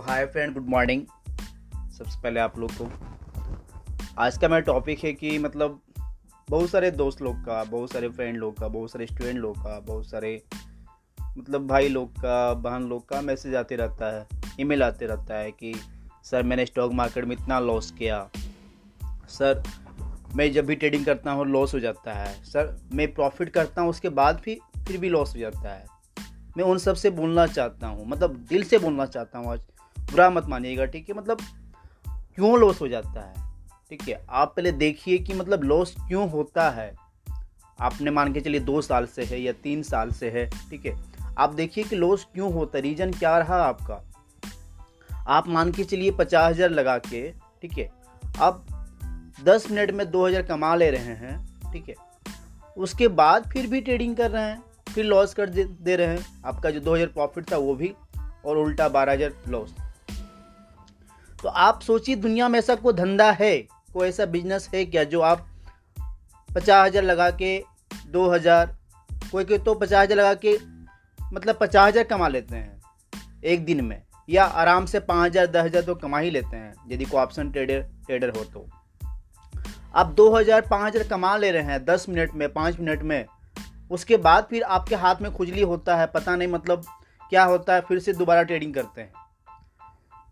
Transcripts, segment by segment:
Hi friend good morning सबसे पहले आप लोग को। आज का मेरा टॉपिक है कि मतलब बहुत सारे दोस्त लोग का, बहुत सारे फ्रेंड लोग का, बहुत सारे स्टूडेंट लोग का, बहुत सारे मतलब भाई लोग का, बहन लोग का मैसेज आते रहता है ईमेल आते रहता है कि, सर, मैंने स्टॉक मार्केट में इतना लॉस किया। सर, मैं जब भी ट्रेडिंग करता हूँ लॉस हो जाता है। सर, मैं प्रॉफिट करता हूँ, उसके बाद भी, फिर भी लॉस हो जाता है। मैं उन सबसे बोलना चाहता हूँ मतलब दिल से बोलना चाहता हूँ आज बुरा मत मानिएगा ठीक है? मतलब क्यों लॉस हो जाता है? ठीक है आप पहले देखिए कि मतलब लॉस क्यों होता है। आपने मान के चलिए दो साल से है या तीन साल से है ठीक है? आप देखिए कि लॉस क्यों होता है रीज़न क्या रहा आपका? आप मान के चलिए पचास हज़ार लगा के ठीक है? आप दस मिनट में दो हज़ार कमा ले रहे हैं ठीक है? उसके बाद फिर भी ट्रेडिंग कर रहे हैं फिर लॉस कर दे, दे रहे हैं। आपका जो 2000 प्रॉफिट था वो भी और उल्टा 12000 लॉस तो आप सोचिए दुनिया में ऐसा कोई धंधा है, कोई ऐसा बिज़नेस है क्या जो आप पचास हज़ार लगा के दो हज़ार, कोई कोई तो पचास हज़ार लगा के मतलब पचास हज़ार कमा लेते हैं एक दिन में, या आराम से पाँच हज़ार, दस हज़ार तो कमा ही लेते हैं, यदि कोई ऑप्शन ट्रेडर ट्रेडर हो तो। आप दो हज़ार, पाँच हज़ार कमा ले रहे हैं, दस मिनट में, पाँच मिनट में, उसके बाद फिर आपके हाथ में खुजली होता है, पता नहीं मतलब क्या होता है, फिर से दोबारा ट्रेडिंग करते हैं।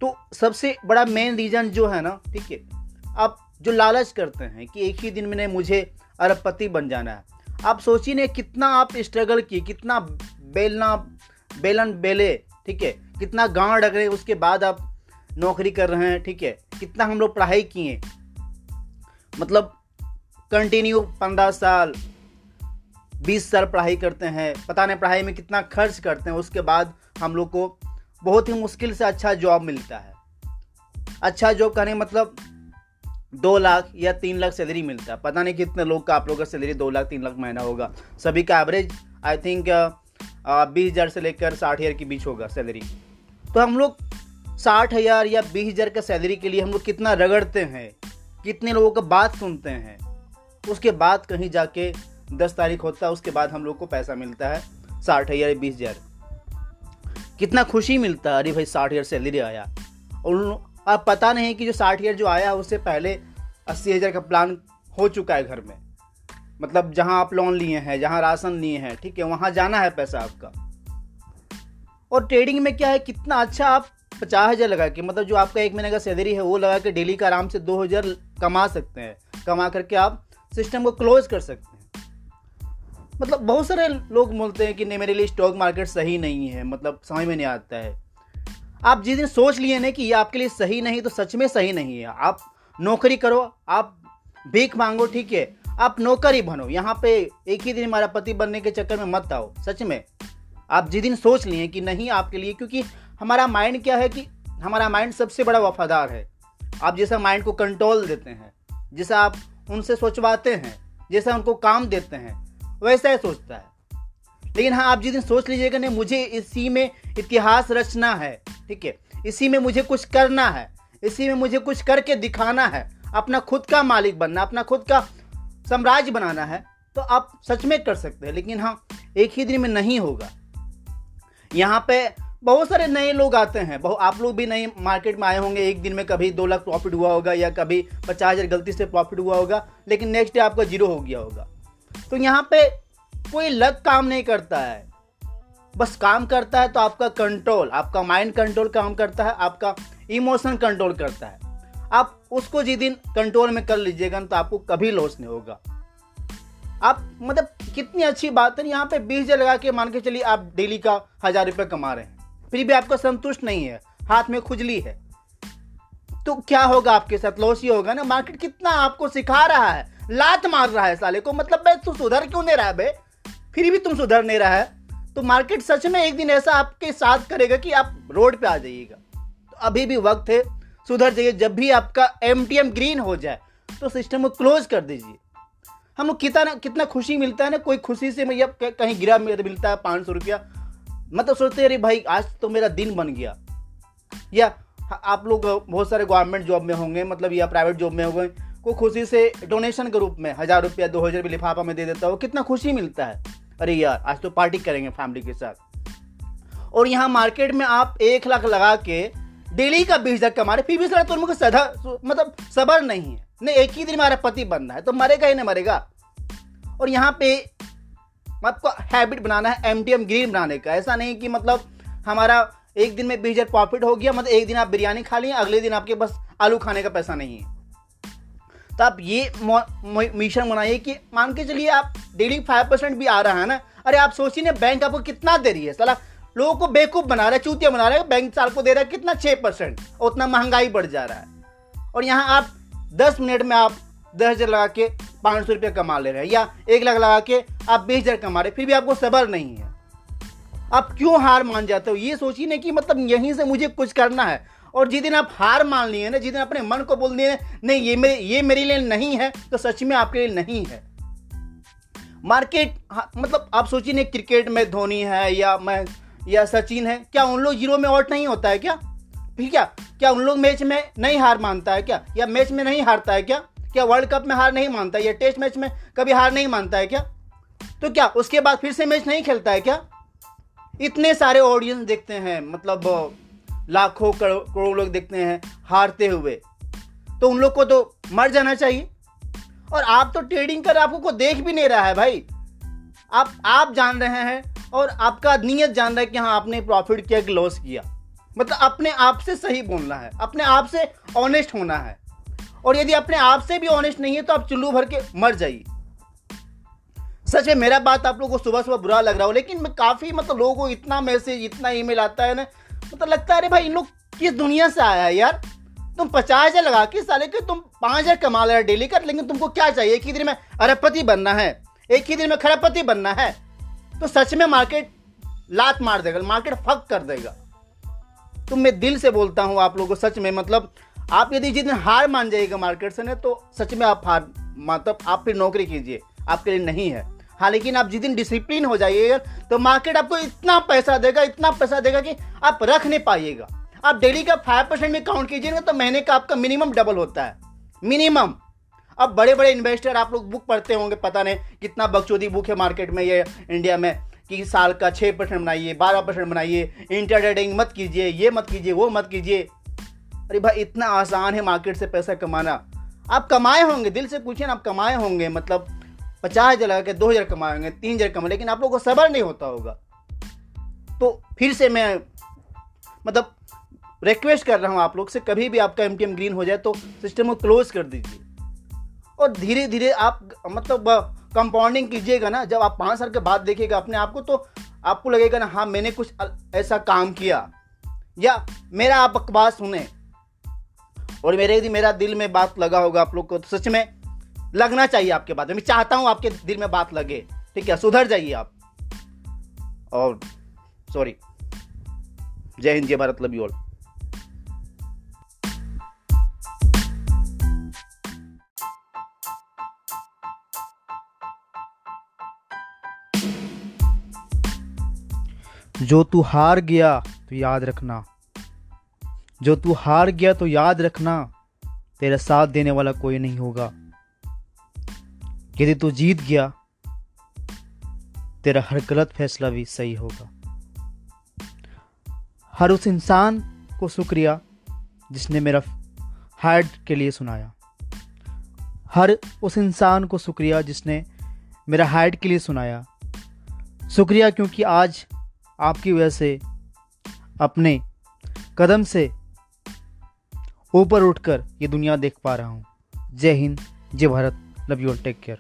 तो सबसे बड़ा मेन रीज़न जो है ना, ठीक है, आप जो लालच करते हैं कि एक ही दिन में मुझे अरबपति बन जाना है, आप सोचिए ना कितना आप स्ट्रगल किए, कितना बेलना, बेलन बेले, ठीक है, कितना गाँव रहे उसके बाद आप नौकरी कर रहे हैं, ठीक है, कितना हम लोग पढ़ाई किए मतलब कंटिन्यू पंद्रह साल, बीस साल पढ़ाई करते हैं, पता नहीं पढ़ाई में कितना खर्च करते हैं, उसके बाद हम लोग को बहुत ही मुश्किल से अच्छा जॉब मिलता है। अच्छा जॉब करने मतलब दो लाख या तीन लाख सैलरी मिलता है। पता नहीं कितने लोग का आप लोग का सैलरी दो लाख, तीन लाख महीना होगा। सभी का एवरेज आई थिंक बीस हज़ार से लेकर साठ हज़ार के बीच होगा सैलरी तो हम लोग साठ हज़ार या बीस हज़ार का सैलरी के लिए हम लोग कितना रगड़ते हैं, कितने लोगों का बात सुनते हैं, उसके बाद कहीं जाके दस तारीख होता है, उसके बाद हम लोग को पैसा मिलता है साठ हज़ार या बीस हज़ार। कितना खुशी मिलता है? अरे भाई, साठ हज़ार सैलरी आया। और अब पता नहीं कि जो साठ हज़ार जो आया, उससे पहले अस्सी हज़ार का प्लान हो चुका है घर में। मतलब जहाँ आप लोन लिए हैं, जहाँ राशन लिए हैं, ठीक है, वहाँ जाना है पैसा आपका। और ट्रेडिंग में क्या है, कितना अच्छा आप पचास हज़ार लगा के मतलब जो आपका एक महीने का सैलरी है, वो लगा के डेली का आराम से दो हज़ार कमा सकते हैं। कमा करके आप सिस्टम को क्लोज कर सकते हैं। मतलब बहुत सारे लोग बोलते हैं कि नहीं, मेरे लिए स्टॉक मार्केट सही नहीं है मतलब समझ में नहीं आता है। आप जिस दिन सोच लिए ना कि ये आपके लिए सही नहीं तो सच में सही नहीं है। आप नौकरी करो, आप भीख मांगो, ठीक है। आप नौकरी बनो, यहाँ पे एक ही दिन हमारा पति बनने के चक्कर में मत आओ, सच में। आप जिस दिन सोच लिए कि नहीं आपके लिए, क्योंकि हमारा माइंड क्या है कि हमारा माइंड सबसे बड़ा वफादार है। आप जैसा माइंड को कंट्रोल देते हैं, जैसा आप उनसे सोचवाते हैं, जैसा उनको काम देते हैं वैसा ही सोचता है। लेकिन हाँ आप जिस दिन सोच लीजिएगा नहीं, मुझे इसी में इतिहास रचना है, ठीक है? इसी में मुझे कुछ करना है, इसी में मुझे कुछ करके दिखाना है, अपना खुद का मालिक बनना, अपना खुद का साम्राज्य बनाना है तो आप सच में कर सकते हैं। लेकिन हाँ एक ही दिन में नहीं होगा। यहाँ पे बहुत सारे नए लोग आते हैं। बहुत आप लोग भी नए मार्केट में आए होंगे, एक दिन में कभी दो लाख प्रॉफिट हुआ होगा या कभी पचास हज़ार गलती से प्रॉफिट हुआ होगा, लेकिन नेक्स्ट डे आपका ज़ीरो हो गया होगा। तो यहाँ पे कोई लक काम नहीं करता है। बस काम करता है तो आपका कंट्रोल आपका माइंड कंट्रोल काम करता है, आपका इमोशन कंट्रोल करता है। आप उसको जिस दिन कंट्रोल में कर लीजिएगा ना तो आपको कभी लॉस नहीं होगा। आप मतलब कितनी अच्छी बात है, यहाँ पे बीस हज़ार लगा के मान के चलिए आप डेली का हज़ार रुपये कमा रहे हैं। फिर भी आपका संतुष्ट नहीं है, हाथ में खुजली है। तो क्या होगा आपके साथ? लॉस ही होगा ना। मार्केट कितना आपको सिखा रहा है। लात मार रहा है साले को। मतलब भाई तू सुधर क्यों नहीं रहा है फिर भी तुम सुधर नहीं रहा है। तो मार्केट सच में एक दिन ऐसा आपके साथ करेगा कि आप रोड पे आ जाइएगा। तो अभी भी वक्त है, सुधर जाइए। जब भी आपका एमटीएम ग्रीन हो जाए तो सिस्टम को क्लोज कर दीजिए। हम कितना कितना खुशी मिलता है ना, कोई खुशी से मैं कहीं गिरा मिलता है पाँच सौ रुपया। मतलब सोचते अरे भाई, आज तो मेरा दिन बन गया। या आप लोग बहुत सारे गवर्नमेंट जॉब में होंगे मतलब या प्राइवेट जॉब में होंगे। को खुशी से डोनेशन के रूप में हज़ार रुपया, दो हज़ार रुपये लिफाफा में दे देता हूँ। कितना खुशी मिलता है। अरे यार, आज तो पार्टी करेंगे फैमिली के साथ। और यहाँ मार्केट में आप एक लाख लगा के डेली का बीस हज़ार कमा रहे। फिर भी साला तुम सदा मतलब सबर नहीं है। नहीं, एक ही दिन हमारा पति बनना है तो मरेगा ही नहीं, मरेगा। और यहाँ पे आपको हैबिट बनाना है एम टी एम ग्रीन बनाने का। ऐसा नहीं कि मतलब हमारा एक दिन में बीस हज़ार प्रॉफिट हो गया मतलब एक दिन आप बिरयानी खा लिए, अगले दिन आपके पास आलू खाने का पैसा नहीं है। तो आप ये मिशन बनाइए कि मान के चलिए आप डेली फाइव परसेंट भी आ रहा है ना, अरे आप सोचिए ना बैंक आपको कितना दे रही है? सला, लोगों को बेवकूफ़ बना रहा है, चूतिया बना रहा है बैंक साल को दे रहा है, कितना? छः परसेंट और उतना महँगाई बढ़ जा रहा है। और यहाँ आप दस मिनट में आप दस हज़ार लगा के पाँच सौ रुपया कमा ले रहे हैं, या एक लाख लगा के आप बीस हज़ार कमा रहे फिर भी आपको सबर नहीं है। आप क्यों हार मान जाते हो? ये सोचिए ना कि मतलब यहीं से मुझे कुछ करना है। और जिस दिन आप हार मान लिए ना जिस दिन अपने मन को बोल दिए नहीं ये मेरे ये मेरे लिए नहीं है तो सच में आपके लिए नहीं है। मार्केट हाँ, मतलब आप सोचिए ना क्रिकेट में धोनी है या मैं या सचिन है क्या उन लोग ज़ीरो में आउट नहीं होता है क्या? फिर क्या? क्या उन लोग मैच में नहीं हार मानता है क्या? या मैच में नहीं हारता है क्या? क्या वर्ल्ड कप में हार नहीं मानता है? या टेस्ट मैच में कभी हार नहीं मानता है क्या? तो क्या उसके बाद फिर से मैच नहीं खेलता है क्या? इतने सारे ऑडियंस देखते हैं मतलब लाखों करोड़ों लोग देखते हैं, हारते हुए। तो उन लोग को तो मर जाना चाहिए। और आप तो ट्रेडिंग कर, आपको को देख भी नहीं रहा है भाई। आप आप जान रहे हैं और आपका नीयत जान रहा है कि हाँ आपने प्रॉफिट किया कि लॉस किया। मतलब अपने आप से सही बोलना है, अपने आप से ऑनेस्ट होना है। और यदि अपने आप से भी ऑनेस्ट नहीं है तो आप चुल्लू भर के मर जाइए। सच में मेरा बात आप लोगों को सुबह सुबह बुरा लग रहा हो, लेकिन मैं काफ़ी मतलब लोगों को इतना मैसेज इतना ईमेल आता है ना मतलब लगता है, अरे भाई, इन लोग किस दुनिया से आया है यार? तुम पचास हज़ार लगा के साले के, तुम पाँच हज़ार कमा रहे डेली का, लेकिन तुमको क्या चाहिए? एक ही दिन में अरबपति बनना है, एक ही दिन में खरबपति बनना है। तो सच में मार्केट लात मार देगा मार्केट फक कर देगा। तो मैं दिल से बोलता हूँ आप लोगों को, सच में मतलब आप यदि जिस दिन हार मान जाइएगा मार्केट से ना तो सच में आप हार मतलब आप फिर नौकरी कीजिए, आपके लिए नहीं है। हाँ लेकिन आप जिस दिन डिसिप्लिन हो जाइएगा तो मार्केट आपको इतना पैसा देगा, इतना पैसा देगा कि आप रख नहीं पाइएगा। आप डेली का फाइव परसेंट में काउंट कीजिएगा तो महीने का आपका मिनिमम डबल होता है। मिनिमम अब बड़े बड़े इन्वेस्टर आप लोग बुक पढ़ते होंगे, पता नहीं कितना बकचोदी बुक है मार्केट में ये इंडिया में, कि साल का छः परसेंट बनाइए, बारह परसेंट बनाइए इंटर ट्रेडिंग मत कीजिए, ये मत कीजिए, वो मत कीजिए। अरे भाई, इतना आसान है मार्केट से पैसा कमाना। आप कमाए होंगे, दिल से पूछिए ना, आप कमाए होंगे मतलब पचास हज़ार लगा के, दो हज़ार कमाएँगे, तीन हज़ार कमाएँगे, लेकिन आप लोगों को सबर नहीं होता होगा। तो फिर से मैं मतलब रिक्वेस्ट कर रहा हूँ आप लोग से, कभी भी आपका एम ग्रीन हो जाए तो सिस्टम को क्लोज कर दीजिए। और धीरे धीरे आप मतलब कंपाउंडिंग कीजिएगा ना, जब आप पाँच साल के बाद देखिएगा अपने आप को तो आपको लगेगा ना हाँ मैंने कुछ ऐसा काम किया। या मेरा आप अखबार सुने। और मेरे यदि मेरा दिल में बात लगा होगा आप लोग को तो सच में लगना चाहिए आपके बात में। मैं चाहता हूँ आपके दिल में बात लगे। ठीक है, सुधर जाइए आप। और सॉरी जय हिंद, जय भारत लव यू ऑल जो तू हार गया तो याद रखना। जो तू हार गया तो याद रखना। तेरा साथ देने वाला कोई नहीं होगा। यदि तू जीत गया, तेरा हर गलत फैसला भी सही होगा। हर उस इंसान को शुक्रिया जिसने मेरा हार्ट के लिए सुनाया। हर उस इंसान को शुक्रिया जिसने मेरा हार्ट के लिए सुनाया। शुक्रिया क्योंकि आज आपकी वजह से, अपने कदम से ऊपर उठकर ये दुनिया देख पा रहा हूँ। जय हिंद, जय Bharat. Love you take care